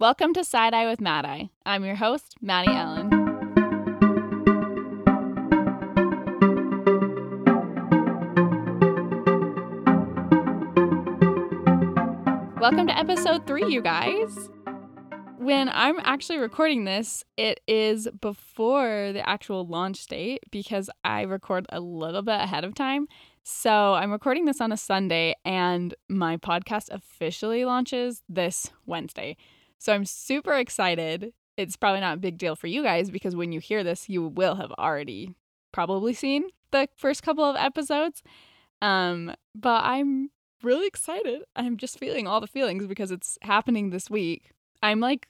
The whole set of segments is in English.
Welcome to Side Eye with Mad Eye. I'm your host, Maddie Ellen. Welcome to episode three, you guys. When I'm actually recording this, it is before the actual launch date because I record a little bit ahead of time. So I'm recording this on a Sunday, and my podcast officially launches this Wednesday. So I'm super excited. It's probably not a big deal for you guys because when you hear this, you will have already probably seen the first couple of episodes. Um, but I'm really excited. I'm just feeling all the feelings because it's happening this week. I'm like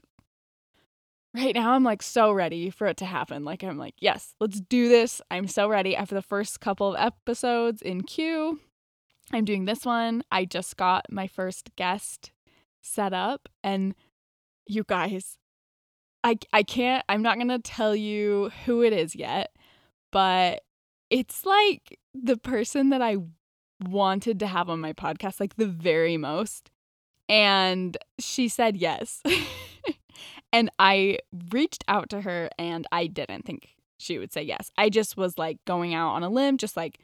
right now I'm like so ready for it to happen. Like I'm like, yes, let's do this. I'm so ready. After the first couple of episodes in queue, I'm doing this one. I just got my first guest set up and you guys, I I can't I'm not going to tell you who it is yet, but it's like the person that I wanted to have on my podcast like the very most. And she said yes. and I reached out to her and I didn't think she would say yes. I just was like going out on a limb, just like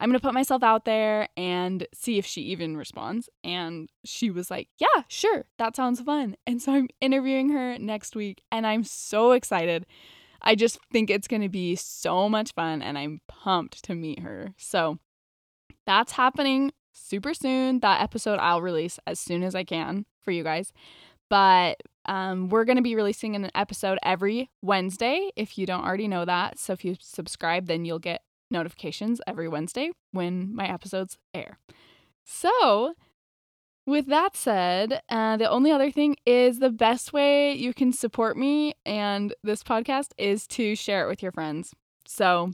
I'm going to put myself out there and see if she even responds. And she was like, Yeah, sure. That sounds fun. And so I'm interviewing her next week and I'm so excited. I just think it's going to be so much fun and I'm pumped to meet her. So that's happening super soon. That episode I'll release as soon as I can for you guys. But um, we're going to be releasing an episode every Wednesday if you don't already know that. So if you subscribe, then you'll get notifications every Wednesday when my episodes air. So, with that said, uh, the only other thing is the best way you can support me and this podcast is to share it with your friends. So,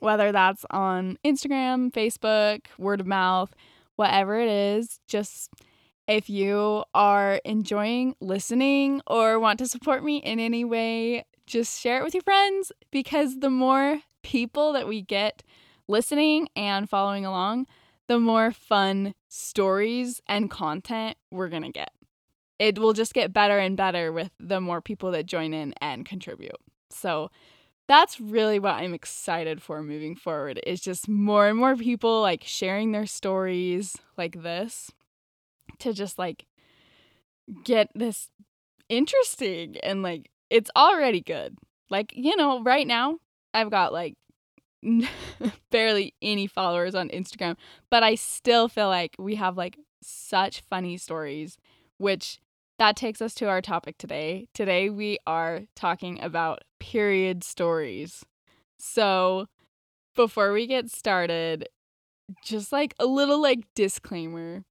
whether that's on Instagram, Facebook, word of mouth, whatever it is, just if you are enjoying listening or want to support me in any way, just share it with your friends because the more people that we get listening and following along, the more fun stories and content we're going to get. It will just get better and better with the more people that join in and contribute. So that's really what I'm excited for moving forward is just more and more people like sharing their stories like this to just like get this interesting and like it's already good. Like, you know, right now I've got like barely any followers on Instagram, but I still feel like we have like such funny stories, which that takes us to our topic today. Today we are talking about period stories. So, before we get started, just like a little like disclaimer.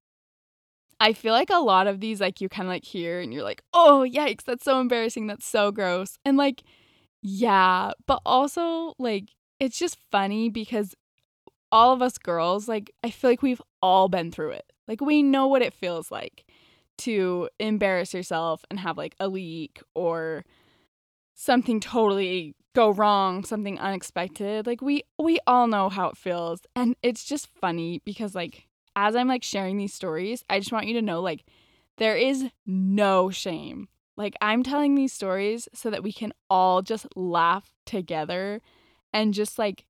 I feel like a lot of these like you kind of like hear and you're like, "Oh, yikes, that's so embarrassing. That's so gross." And like yeah, but also like it's just funny because all of us girls, like, I feel like we've all been through it. Like, we know what it feels like to embarrass yourself and have like a leak or something totally go wrong, something unexpected. Like we we all know how it feels and it's just funny because like as I'm like sharing these stories, I just want you to know like there is no shame. Like I'm telling these stories so that we can all just laugh together and just like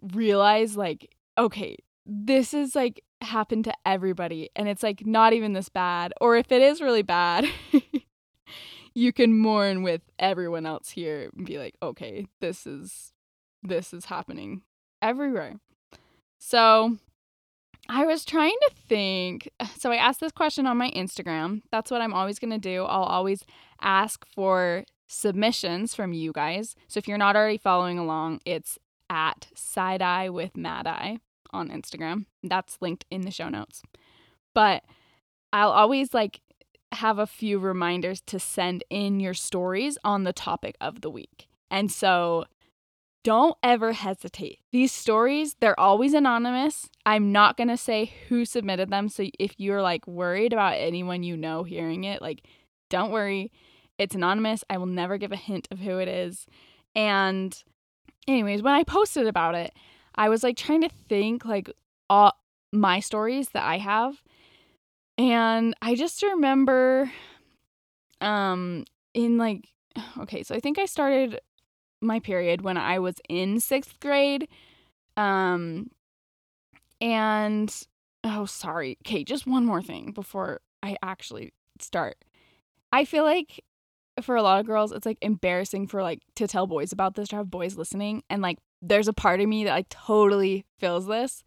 realize like okay this is like happened to everybody and it's like not even this bad or if it is really bad you can mourn with everyone else here and be like okay this is this is happening everywhere. So I was trying to think. So I asked this question on my Instagram. That's what I'm always going to do. I'll always ask for submissions from you guys. So if you're not already following along, it's at side eye with mad eye on Instagram. That's linked in the show notes. But I'll always like have a few reminders to send in your stories on the topic of the week. And so don't ever hesitate. These stories, they're always anonymous. I'm not going to say who submitted them. So if you're like worried about anyone you know hearing it, like don't worry. It's anonymous. I will never give a hint of who it is. And anyways, when I posted about it, I was like trying to think like all my stories that I have. And I just remember um in like okay, so I think I started my period when I was in 6th grade. Um and oh sorry. Okay, just one more thing before I actually start. I feel like for a lot of girls it's like embarrassing for like to tell boys about this to have boys listening and like there's a part of me that like totally feels this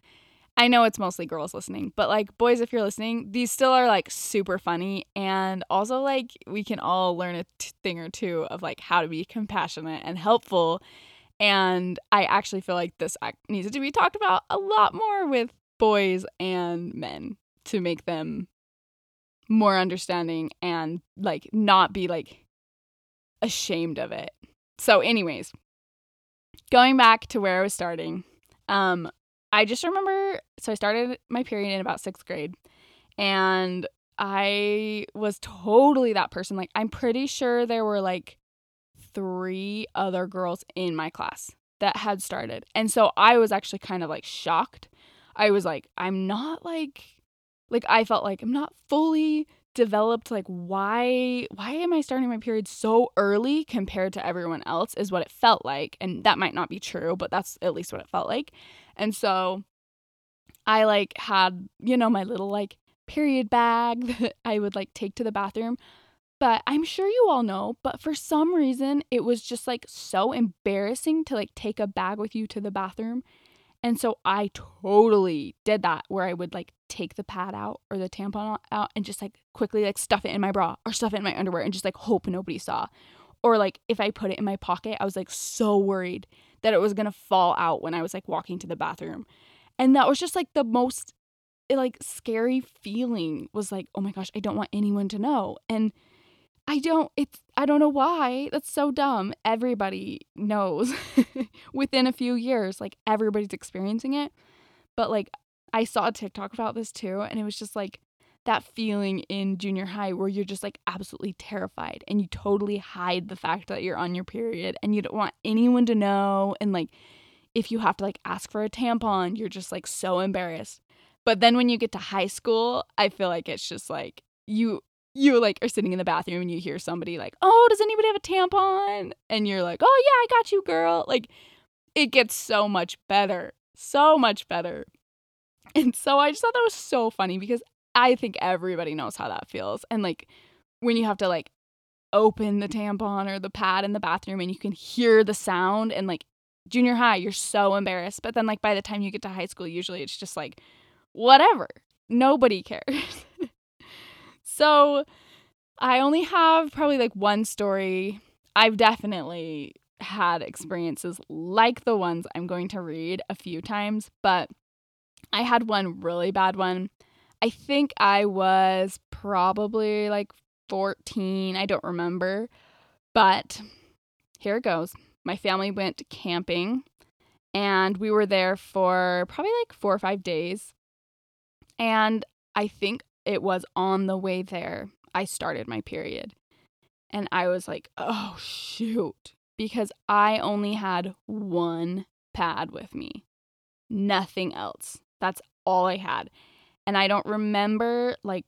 I know it's mostly girls listening, but like boys, if you're listening, these still are like super funny. And also, like, we can all learn a t- thing or two of like how to be compassionate and helpful. And I actually feel like this act needs to be talked about a lot more with boys and men to make them more understanding and like not be like ashamed of it. So, anyways, going back to where I was starting, um, I just remember so I started my period in about sixth grade and I was totally that person. Like, I'm pretty sure there were like three other girls in my class that had started. And so I was actually kind of like shocked. I was like, I'm not like, like, I felt like I'm not fully developed like why why am i starting my period so early compared to everyone else is what it felt like and that might not be true but that's at least what it felt like and so I like had, you know, my little like period bag that I would like take to the bathroom. But I'm sure you all know, but for some reason it was just like so embarrassing to like take a bag with you to the bathroom. And so I totally did that where I would like take the pad out or the tampon out and just like quickly like stuff it in my bra or stuff it in my underwear and just like hope nobody saw. Or like if I put it in my pocket, I was like so worried that it was going to fall out when I was like walking to the bathroom. And that was just like the most eh, like scary feeling was like, "Oh my gosh, I don't want anyone to know." And I don't it's I don't know why. That's so dumb. Everybody knows within a few years like everybody's experiencing it. But like I saw a TikTok about this too and it was just like that feeling in junior high where you're just like absolutely terrified and you totally hide the fact that you're on your period and you don't want anyone to know and like if you have to like ask for a tampon you're just like so embarrassed. But then when you get to high school i feel like it's just like you you like are sitting in the bathroom and you hear somebody like oh does anybody have a tampon? And you're like oh yeah i got you girl. Like it gets so much better so much better. And so I just thought that was so funny because I think everybody knows how that feels. And like when you have to like open the tampon or the pad in the bathroom and you can hear the sound and like junior high, you're so embarrassed. But then like by the time you get to high school, usually it's just like whatever. Nobody cares. so I only have probably like one story. I've definitely had experiences like the ones I'm going to read a few times, but I had one really bad one I think I was probably like 14. I don't remember. But here it goes. My family went camping and we were there for probably like four or five days. And I think it was on the way there I started my period. And I was like, oh, shoot. Because I only had one pad with me, nothing else. That's all I had. And I don't remember like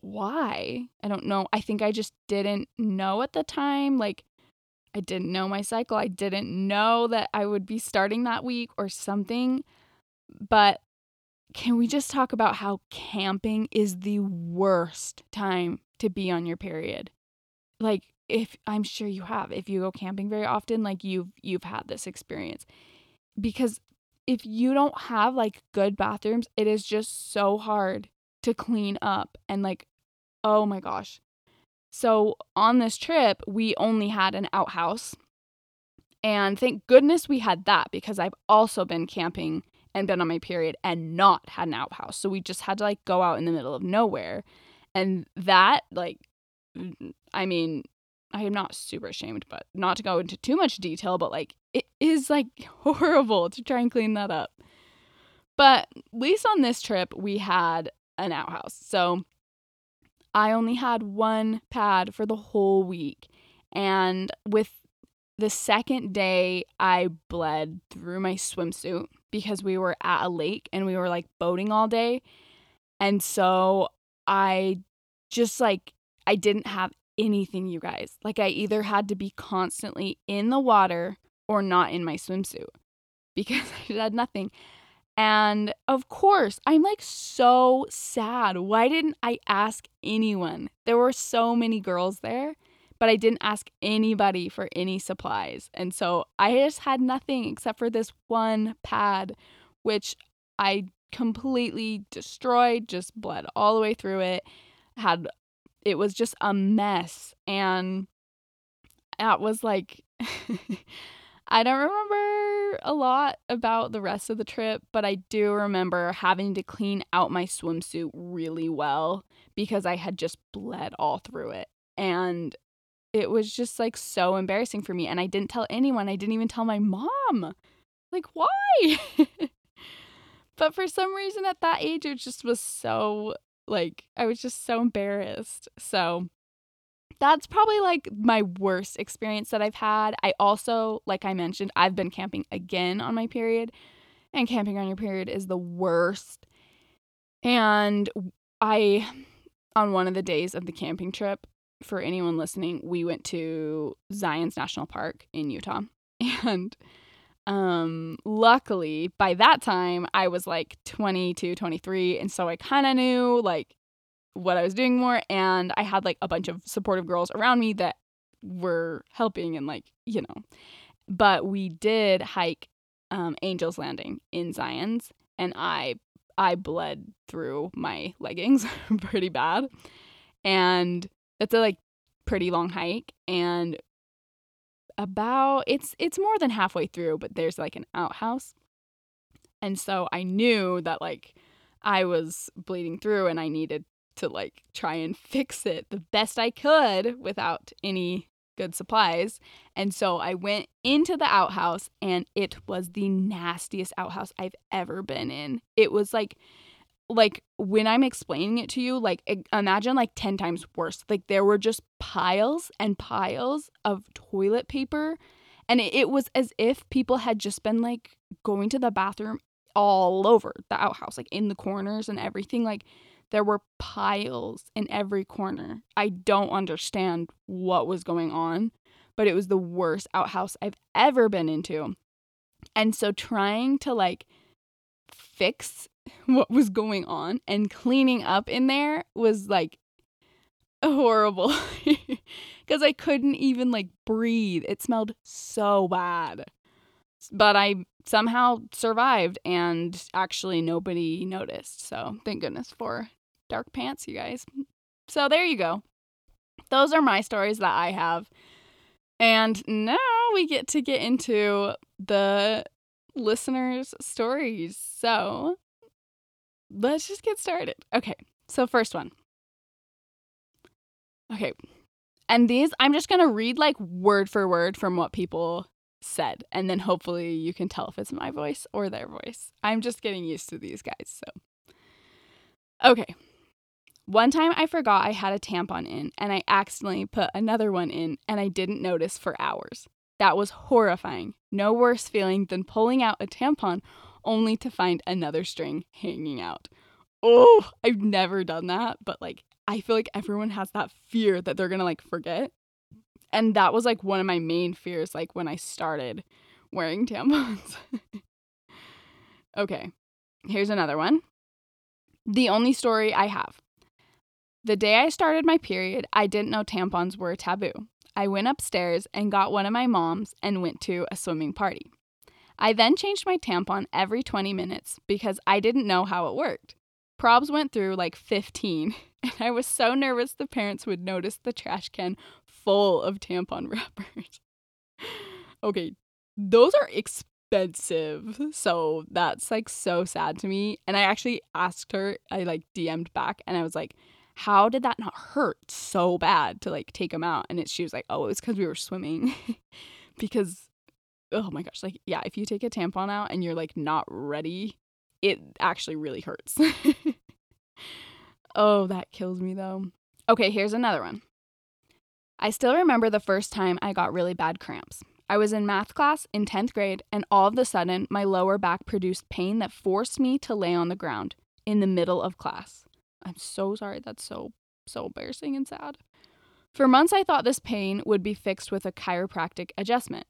why. I don't know. I think I just didn't know at the time. Like, I didn't know my cycle. I didn't know that I would be starting that week or something. But can we just talk about how camping is the worst time to be on your period? Like, if I'm sure you have, if you go camping very often, like you've you've had this experience. Because if you don't have like good bathrooms, it is just so hard to clean up and like oh my gosh. So on this trip, we only had an outhouse. And thank goodness we had that because I've also been camping and been on my period and not had an outhouse. So we just had to like go out in the middle of nowhere. And that like I mean, I am not super ashamed, but not to go into too much detail, but like it is like horrible to try and clean that up. But at least on this trip, we had an outhouse. So I only had one pad for the whole week. And with the second day, I bled through my swimsuit because we were at a lake and we were like boating all day. And so I just like, I didn't have anything, you guys. Like I either had to be constantly in the water or not in my swimsuit because I had nothing. And of course, I'm like so sad. Why didn't I ask anyone? There were so many girls there, but I didn't ask anybody for any supplies. And so I just had nothing except for this one pad, which I completely destroyed, just bled all the way through it. Had it was just a mess. And that was like I don't remember a lot about the rest of the trip, but I do remember having to clean out my swimsuit really well because I had just bled all through it. And it was just like so embarrassing for me. And I didn't tell anyone. I didn't even tell my mom. Like, why? but for some reason at that age, it just was so like, I was just so embarrassed. So that's probably like my worst experience that I've had. I also, like I mentioned, I've been camping again on my period, and camping on your period is the worst. And I, on one of the days of the camping trip, for anyone listening, we went to Zion's National Park in Utah. And um luckily by that time I was like 22, 23 and so I kind of knew like what I was doing more. And I had like a bunch of supportive girls around me that were helping and like, you know. But we did hike um, Angel's Landing in Zion's and I I bled through my leggings pretty bad. And it's a like pretty long hike and about it's it's more than halfway through, but there's like an outhouse. And so I knew that like I was bleeding through and I needed to like try and fix it the best I could without any good supplies. And so I went into the outhouse and it was the nastiest outhouse I've ever been in. It was like like when I'm explaining it to you, like imagine like 10 times worse. Like there were just piles and piles of toilet paper and it, it was as if people had just been like going to the bathroom all over the outhouse, like in the corners and everything like there were piles in every corner. I don't understand what was going on, but it was the worst outhouse I've ever been into. And so trying to like fix what was going on and cleaning up in there was like horrible because I couldn't even like breathe. It smelled so bad. But I somehow survived and actually nobody noticed. So thank goodness for dark pants, you guys. So there you go. Those are my stories that I have. And now we get to get into the listeners' stories. So let's just get started. Okay, so first one. Okay, and these, I'm just going to read like word for word from what people said, and then hopefully you can tell if it's my voice or their voice. I'm just getting used to these guys, so. Okay, one time I forgot I had a tampon in and I accidentally put another one in and I didn't notice for hours. That was horrifying. No worse feeling than pulling out a tampon only to find another string hanging out. Oh, I've never done that, but like I feel like everyone has that fear that they're going to like forget. And that was like one of my main fears like when I started wearing tampons. okay. Here's another one. The only story I have. The day I started my period, I didn't know tampons were taboo. I went upstairs and got one of my mom's and went to a swimming party. I then changed my tampon every 20 minutes because I didn't know how it worked. Probs went through like 15, and I was so nervous the parents would notice the trash can full of tampon wrappers. okay, those are expensive. So that's like so sad to me. And I actually asked her, I like DM'd back, and I was like, how did that not hurt so bad to like take him out? And it, she was like, oh, it was because we were swimming. because, oh my gosh, like, yeah, if you take a tampon out and you're like not ready, it actually really hurts. oh, that kills me though. Okay, here's another one. I still remember the first time I got really bad cramps. I was in math class in 10th grade, and all of a sudden, my lower back produced pain that forced me to lay on the ground in the middle of class. I'm so sorry. That's so, so embarrassing and sad. For months, I thought this pain would be fixed with a chiropractic adjustment.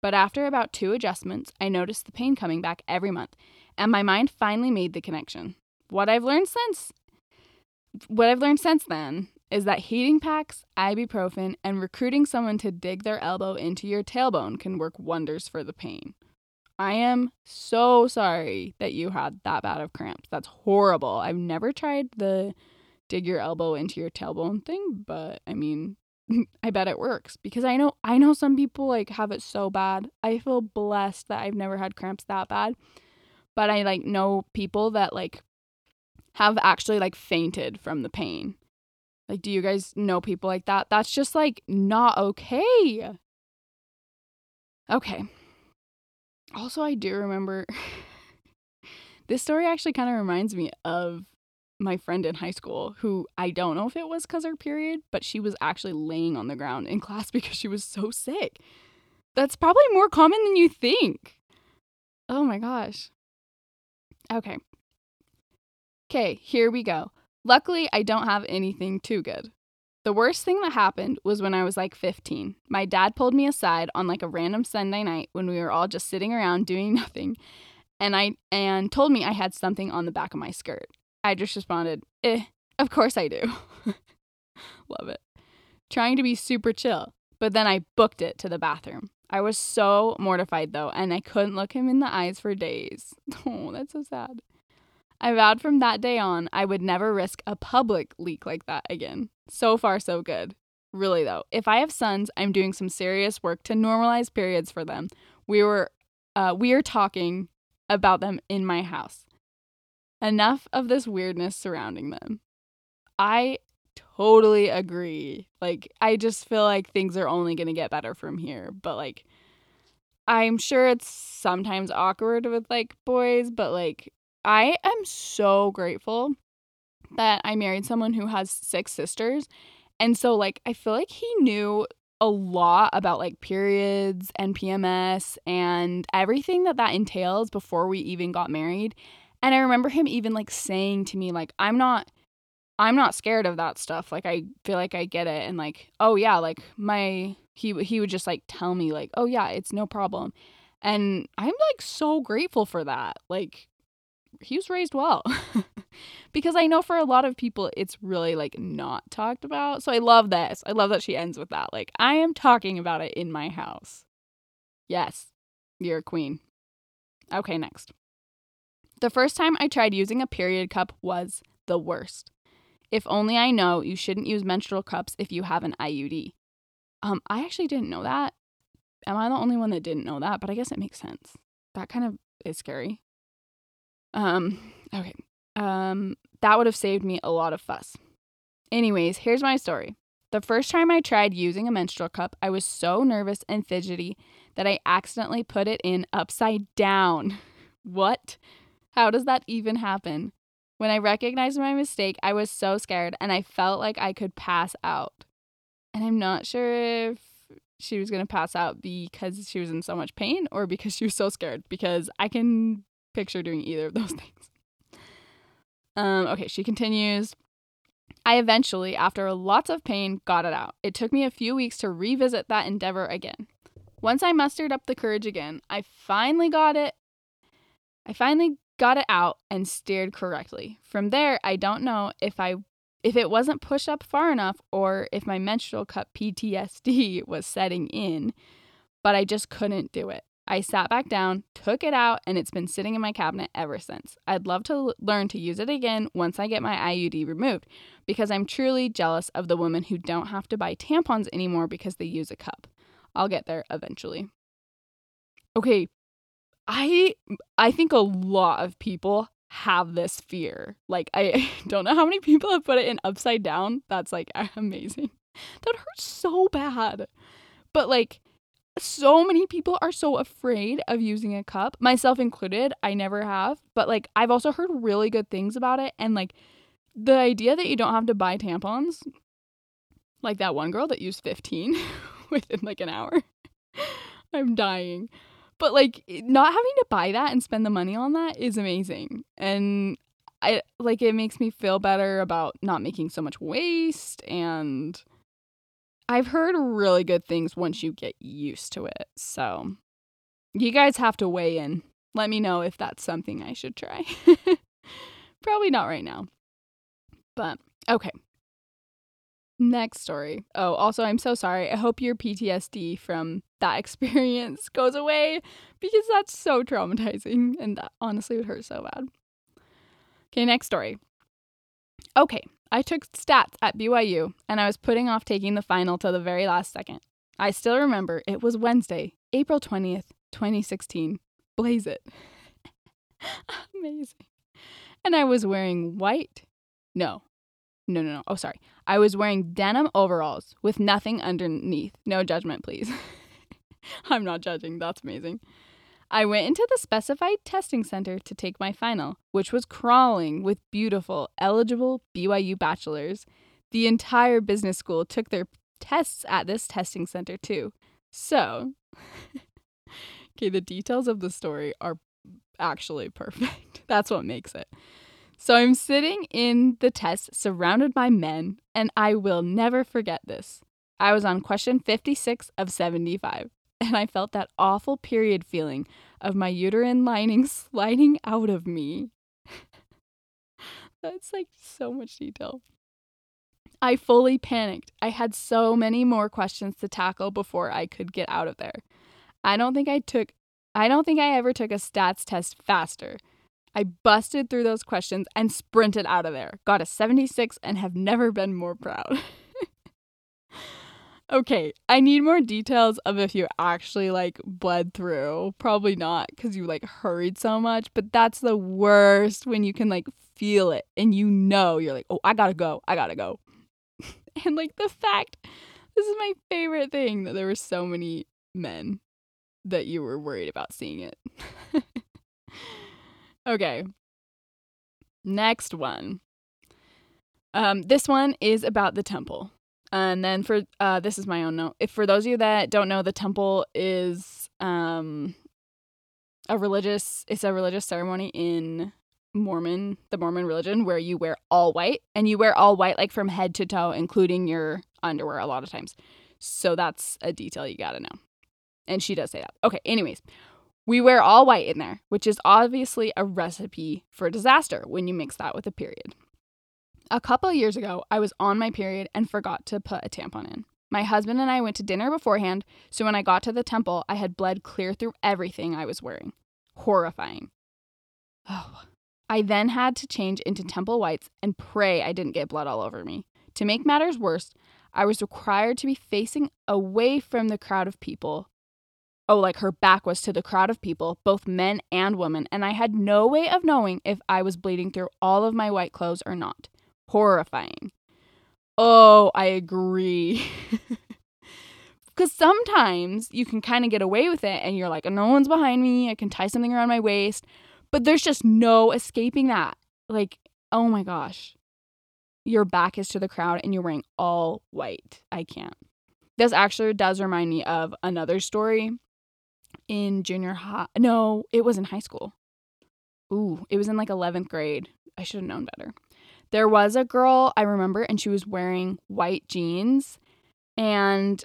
But after about two adjustments, I noticed the pain coming back every month, and my mind finally made the connection. What I've learned since what I've learned since then is that heating packs, ibuprofen, and recruiting someone to dig their elbow into your tailbone can work wonders for the pain. I am so sorry that you had that bad of cramps. That's horrible. I've never tried the dig your elbow into your tailbone thing, but I mean, I bet it works because I know I know some people like have it so bad. I feel blessed that I've never had cramps that bad. But I like know people that like have actually like fainted from the pain. Like do you guys know people like that? That's just like not okay. Okay. Also, I do remember this story actually kind of reminds me of my friend in high school who I don't know if it was because her period, but she was actually laying on the ground in class because she was so sick. That's probably more common than you think. Oh my gosh. Okay. Okay, here we go. Luckily, I don't have anything too good. The worst thing that happened was when I was like 15. My dad pulled me aside on like a random Sunday night when we were all just sitting around doing nothing and I and told me I had something on the back of my skirt. I just responded, "Eh, of course I do." Love it. Trying to be super chill, but then I booked it to the bathroom. I was so mortified though, and I couldn't look him in the eyes for days. Oh, that's so sad. I vowed from that day on I would never risk a public leak like that again. So far, so good. Really, though, if I have sons, I'm doing some serious work to normalize periods for them. We were, uh, we are talking about them in my house. Enough of this weirdness surrounding them. I totally agree. Like, I just feel like things are only going to get better from here. But, like, I'm sure it's sometimes awkward with like boys, but like, I am so grateful that I married someone who has six sisters. And so, like, I feel like he knew a lot about like periods and PMS and everything that that entails before we even got married. And I remember him even like saying to me like I'm not I'm not scared of that stuff. Like I feel like I get it and like oh yeah, like my he he would just like tell me like oh yeah, it's no problem. And I'm like so grateful for that. Like he was raised well. because I know for a lot of people it's really like not talked about. So I love this. I love that she ends with that. Like I am talking about it in my house. Yes. You're a queen. Okay, next. The first time I tried using a period cup was the worst. If only I know you shouldn't use menstrual cups if you have an IUD. Um, I actually didn't know that. Am I the only one that didn't know that? But I guess it makes sense. That kind of is scary. Um, okay. Um, that would have saved me a lot of fuss. Anyways, here's my story. The first time I tried using a menstrual cup, I was so nervous and fidgety that I accidentally put it in upside down. what? How does that even happen? When I recognized my mistake, I was so scared and I felt like I could pass out. And I'm not sure if she was going to pass out because she was in so much pain or because she was so scared because I can picture doing either of those things. Um, okay, she continues. I eventually, after lots of pain, got it out. It took me a few weeks to revisit that endeavor again. Once I mustered up the courage again, I finally got it. I finally got it out and steered correctly. From there, I don't know if I if it wasn't pushed up far enough or if my menstrual cup PTSD was setting in, but I just couldn't do it. I sat back down, took it out, and it's been sitting in my cabinet ever since. I'd love to l- learn to use it again once I get my IUD removed because I'm truly jealous of the women who don't have to buy tampons anymore because they use a cup. I'll get there eventually. Okay, I I think a lot of people have this fear. Like I don't know how many people have put it in upside down. That's like amazing. That hurts so bad. But like so many people are so afraid of using a cup, myself included. I never have, but like I've also heard really good things about it and like the idea that you don't have to buy tampons like that one girl that used 15 within like an hour. I'm dying. But like not having to buy that and spend the money on that is amazing. And I like it makes me feel better about not making so much waste and I've heard really good things once you get used to it. So you guys have to weigh in. Let me know if that's something I should try. Probably not right now. But okay. Next story. Oh, also, I'm so sorry. I hope your PTSD from that experience goes away because that's so traumatizing and that honestly would hurt so bad. Okay, next story. Okay, I took stats at BYU and I was putting off taking the final till the very last second. I still remember it was Wednesday, April 20th, 2016. Blaze it. Amazing. And I was wearing white. No. No, no, no. Oh, sorry. I was wearing denim overalls with nothing underneath. No judgment, please. I'm not judging. That's amazing. I went into the specified testing center to take my final, which was crawling with beautiful, eligible BYU bachelors. The entire business school took their tests at this testing center too. So, okay, the details of the story are actually perfect. That's what makes it. So I'm sitting in the test surrounded by men, and I will never forget this. I was on question 56 of 75 and I felt that awful period feeling of my uterine lining sliding out of me. That's like so much detail. I fully panicked. I had so many more questions to tackle before I could get out of there. I don't think I took I don't think I ever took a stats test faster. I busted through those questions and sprinted out of there. Got a 76 and have never been more proud. Okay, I need more details of if you actually like bled through. Probably not because you like hurried so much, but that's the worst when you can like feel it and you know you're like, oh, I gotta go, I gotta go. and like the fact, this is my favorite thing that there were so many men that you were worried about seeing it. okay, next one. Um, this one is about the temple. And then for uh, this is my own note. If for those of you that don't know, the temple is um, a religious. It's a religious ceremony in Mormon, the Mormon religion, where you wear all white, and you wear all white like from head to toe, including your underwear. A lot of times, so that's a detail you gotta know. And she does say that. Okay. Anyways, we wear all white in there, which is obviously a recipe for disaster when you mix that with a period. A couple years ago, I was on my period and forgot to put a tampon in. My husband and I went to dinner beforehand, so when I got to the temple, I had bled clear through everything I was wearing. Horrifying. Oh. I then had to change into temple whites and pray I didn't get blood all over me. To make matters worse, I was required to be facing away from the crowd of people. Oh, like her back was to the crowd of people, both men and women, and I had no way of knowing if I was bleeding through all of my white clothes or not horrifying. Oh, I agree. Because sometimes you can kind of get away with it and you're like, no one's behind me. I can tie something around my waist. But there's just no escaping that. Like, oh my gosh. Your back is to the crowd and you're wearing all white. I can't. This actually does remind me of another story in junior high. No, it was in high school. Ooh, it was in like 11th grade. I should have known better. There was a girl I remember, and she was wearing white jeans. And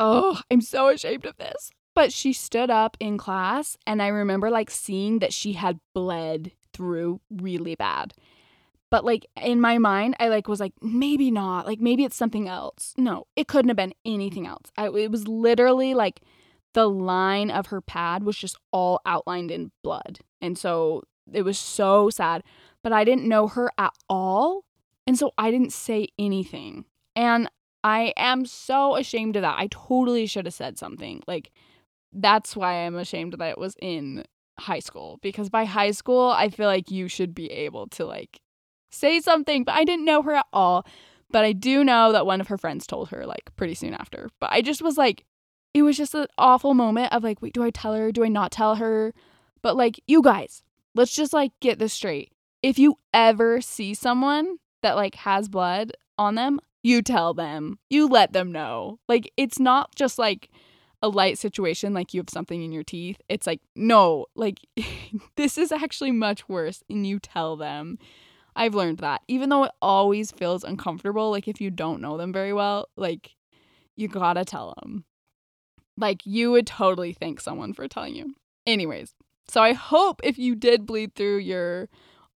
oh, I'm so ashamed of this. But she stood up in class, and I remember like seeing that she had bled through really bad. But like in my mind, I like was like maybe not. Like maybe it's something else. No, it couldn't have been anything else. I, it was literally like the line of her pad was just all outlined in blood. And so it was so sad but I didn't know her at all. And so I didn't say anything. And I am so ashamed of that. I totally should have said something. Like, that's why I'm ashamed that it was in high school because by high school, I feel like you should be able to like say something, but I didn't know her at all. But I do know that one of her friends told her like pretty soon after. But I just was like, it was just an awful moment of like, wait, do I tell her? Do I not tell her? But like, you guys, let's just like get this straight if you ever see someone that like has blood on them, you tell them. You let them know. Like it's not just like a light situation like you have something in your teeth. It's like no, like this is actually much worse and you tell them. I've learned that. Even though it always feels uncomfortable like if you don't know them very well, like you gotta tell them. Like, you would totally thank someone for telling you. Anyways, so I hope if you did bleed through your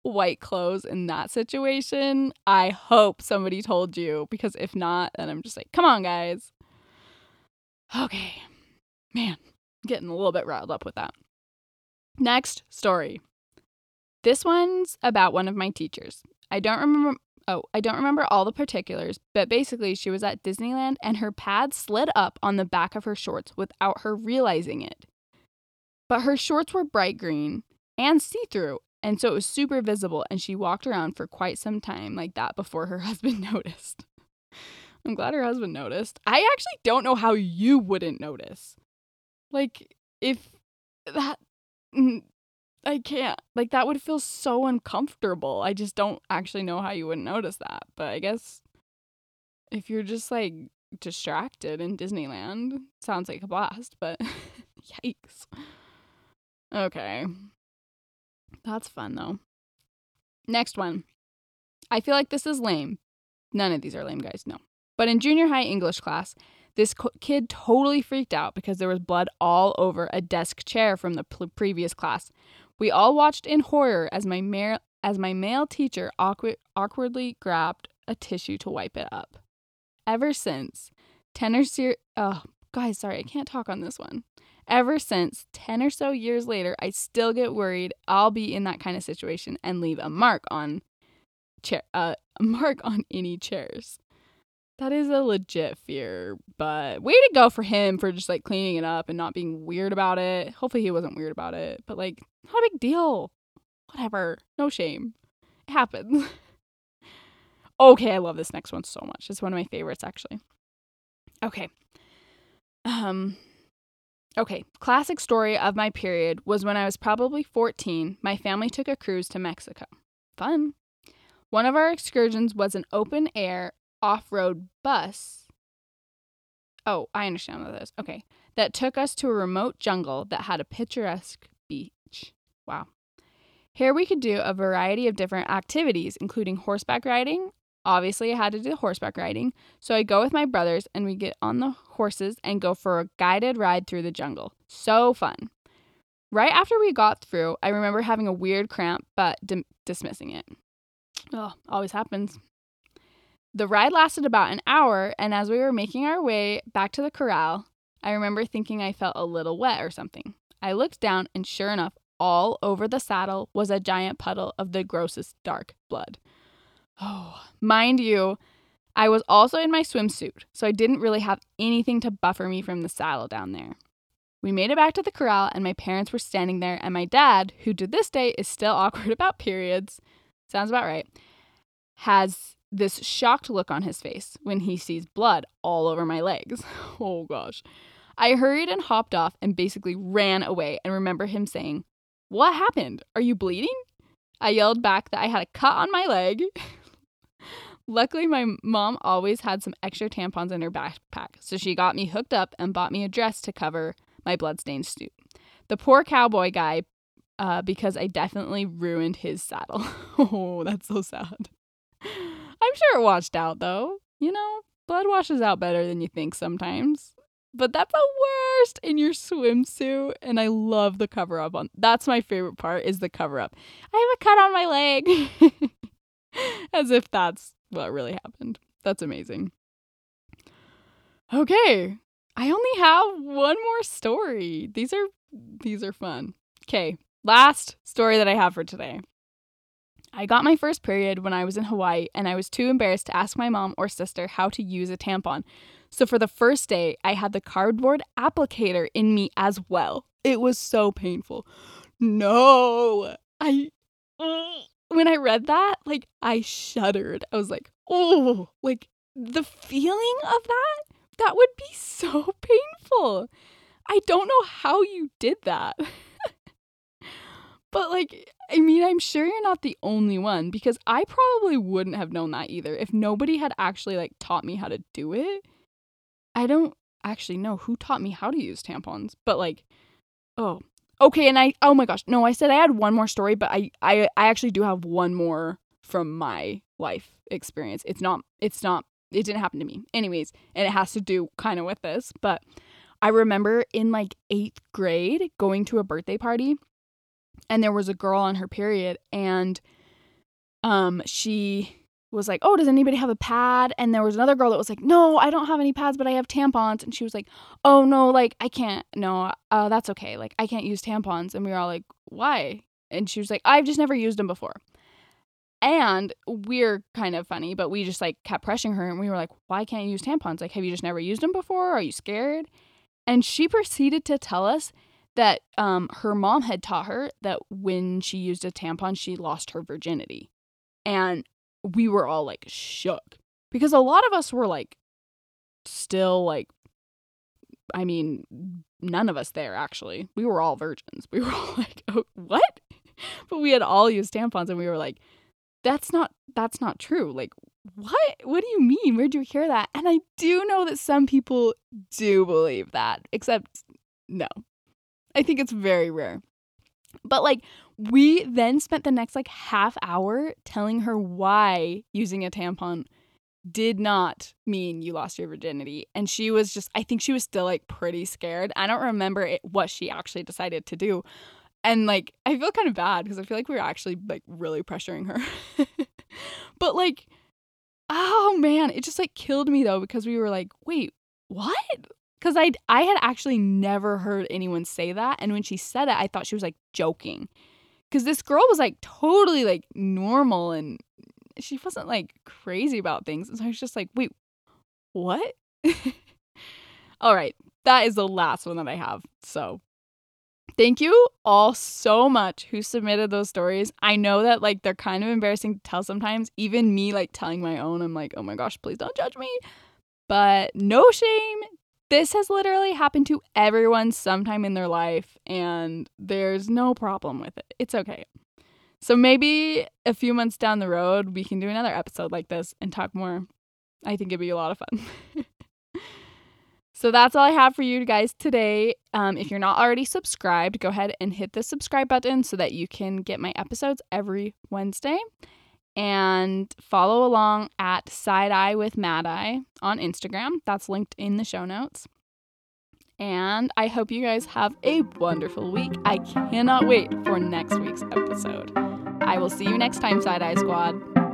white clothes in that situation, I hope somebody told you because if not, then I'm just like, come on, guys. Okay. Man, getting a little bit riled up with that. Next story. This one's about one of my teachers. I don't remember oh, I don't remember all the particulars, but basically she was at Disneyland and her pad slid up on the back of her shorts without her realizing it. But her shorts were bright green and see-through, and so it was super visible and she walked around for quite some time like that before her husband noticed. I'm glad her husband noticed. I actually don't know how you wouldn't notice. Like if that I can't. Like that would feel so uncomfortable. I just don't actually know how you wouldn't notice that. But I guess if you're just like distracted in Disneyland, sounds like a blast, but yikes. Okay. That's fun though. Next one. I feel like this is lame. None of these are lame, guys. No. But in junior high English class, this co- kid totally freaked out because there was blood all over a desk chair from the p- previous class. We all watched in horror as my male as my male teacher awkward- awkwardly grabbed a tissue to wipe it up. Ever since, tenor or so oh guys, sorry, I can't talk on this one. Ever since 10 or so years later, I still get worried I'll be in that kind of situation and leave a mark on chair uh, a mark on any chairs. That is a legit fear, but way to go for him for just like cleaning it up and not being weird about it. Hopefully he wasn't weird about it, but like not a big deal. Whatever. No shame. It happens. okay, I love this next one so much. It's one of my favorites actually. Okay. Um Okay, classic story of my period was when I was probably 14, my family took a cruise to Mexico. Fun. One of our excursions was an open air off road bus. Oh, I understand what that is. Okay. That took us to a remote jungle that had a picturesque beach. Wow. Here we could do a variety of different activities, including horseback riding. Obviously, I had to do horseback riding. So I go with my brothers and we get on the horses and go for a guided ride through the jungle. So fun. Right after we got through, I remember having a weird cramp, but dim- dismissing it. Oh, always happens. The ride lasted about an hour, and as we were making our way back to the corral, I remember thinking I felt a little wet or something. I looked down, and sure enough, all over the saddle was a giant puddle of the grossest dark blood. Oh, mind you, I was also in my swimsuit, so I didn't really have anything to buffer me from the saddle down there. We made it back to the corral, and my parents were standing there, and my dad, who to this day is still awkward about periods, sounds about right, has this shocked look on his face when he sees blood all over my legs. Oh gosh. I hurried and hopped off and basically ran away and remember him saying, What happened? Are you bleeding? I yelled back that I had a cut on my leg. Luckily, my mom always had some extra tampons in her backpack, so she got me hooked up and bought me a dress to cover my bloodstained suit. The poor cowboy guy, uh, because I definitely ruined his saddle. oh, that's so sad. I'm sure it washed out though. You know, blood washes out better than you think sometimes. But that's the worst in your swimsuit. And I love the cover up on that's my favorite part is the cover up. I have a cut on my leg. As if that's what really happened. That's amazing. Okay. I only have one more story. These are these are fun. Okay. Last story that I have for today. I got my first period when I was in Hawaii and I was too embarrassed to ask my mom or sister how to use a tampon. So for the first day, I had the cardboard applicator in me as well. It was so painful. No. I when I read that, like I shuddered. I was like, "Oh, like the feeling of that that would be so painful." I don't know how you did that. but like I mean, I'm sure you're not the only one because I probably wouldn't have known that either if nobody had actually like taught me how to do it. I don't actually know who taught me how to use tampons, but like oh, okay, and I oh my gosh, no, I said I had one more story, but I I I actually do have one more from my life experience. It's not it's not it didn't happen to me. Anyways, and it has to do kind of with this, but I remember in like eighth grade going to a birthday party and there was a girl on her period and um she was like, "Oh, does anybody have a pad?" And there was another girl that was like, "No, I don't have any pads, but I have tampons." And she was like, "Oh no, like I can't. No, uh, that's okay. Like I can't use tampons." And we were all like, "Why?" And she was like, "I've just never used them before." And we're kind of funny, but we just like kept pressuring her, and we were like, "Why can't you use tampons? Like, have you just never used them before? Are you scared?" And she proceeded to tell us that um, her mom had taught her that when she used a tampon, she lost her virginity. And we were all like shook because a lot of us were like still like I mean, none of us there actually. We were all virgins. We were all like, oh, "What?" But we had all used tampons and we were like, "That's not that's not true." Like, "What? What do you mean? Where'd you hear that?" And I do know that some people do believe that, except no. I think it's very rare. But like we then spent the next like half hour telling her why using a tampon did not mean you lost your virginity. And she was just, I think she was still like pretty scared. I don't remember it, what she actually decided to do. And like, I feel kind of bad because I feel like we were actually like really pressuring her. but like, oh man, it just like killed me though because we were like, wait, what? Because I I had actually never heard anyone say that, and when she said it, I thought she was like joking because this girl was like totally like normal and she wasn't like crazy about things. And so I was just like, wait, what? all right, that is the last one that I have. So thank you all so much who submitted those stories. I know that like they're kind of embarrassing to tell sometimes. Even me like telling my own, I'm like, oh my gosh, please don't judge me. But no shame, this has literally happened to everyone sometime in their life, and there's no problem with it. It's okay. So maybe a few months down the road, we can do another episode like this and talk more. I think it'd be a lot of fun. so that's all I have for you guys today. Um, if you're not already subscribed, go ahead and hit the subscribe button so that you can get my episodes every Wednesday and follow along at Side Eye with Mad Eye on Instagram. That's linked in the show notes. And I hope you guys have a wonderful week. I cannot wait for next week's episode. I will see you next time, Side Eye Squad.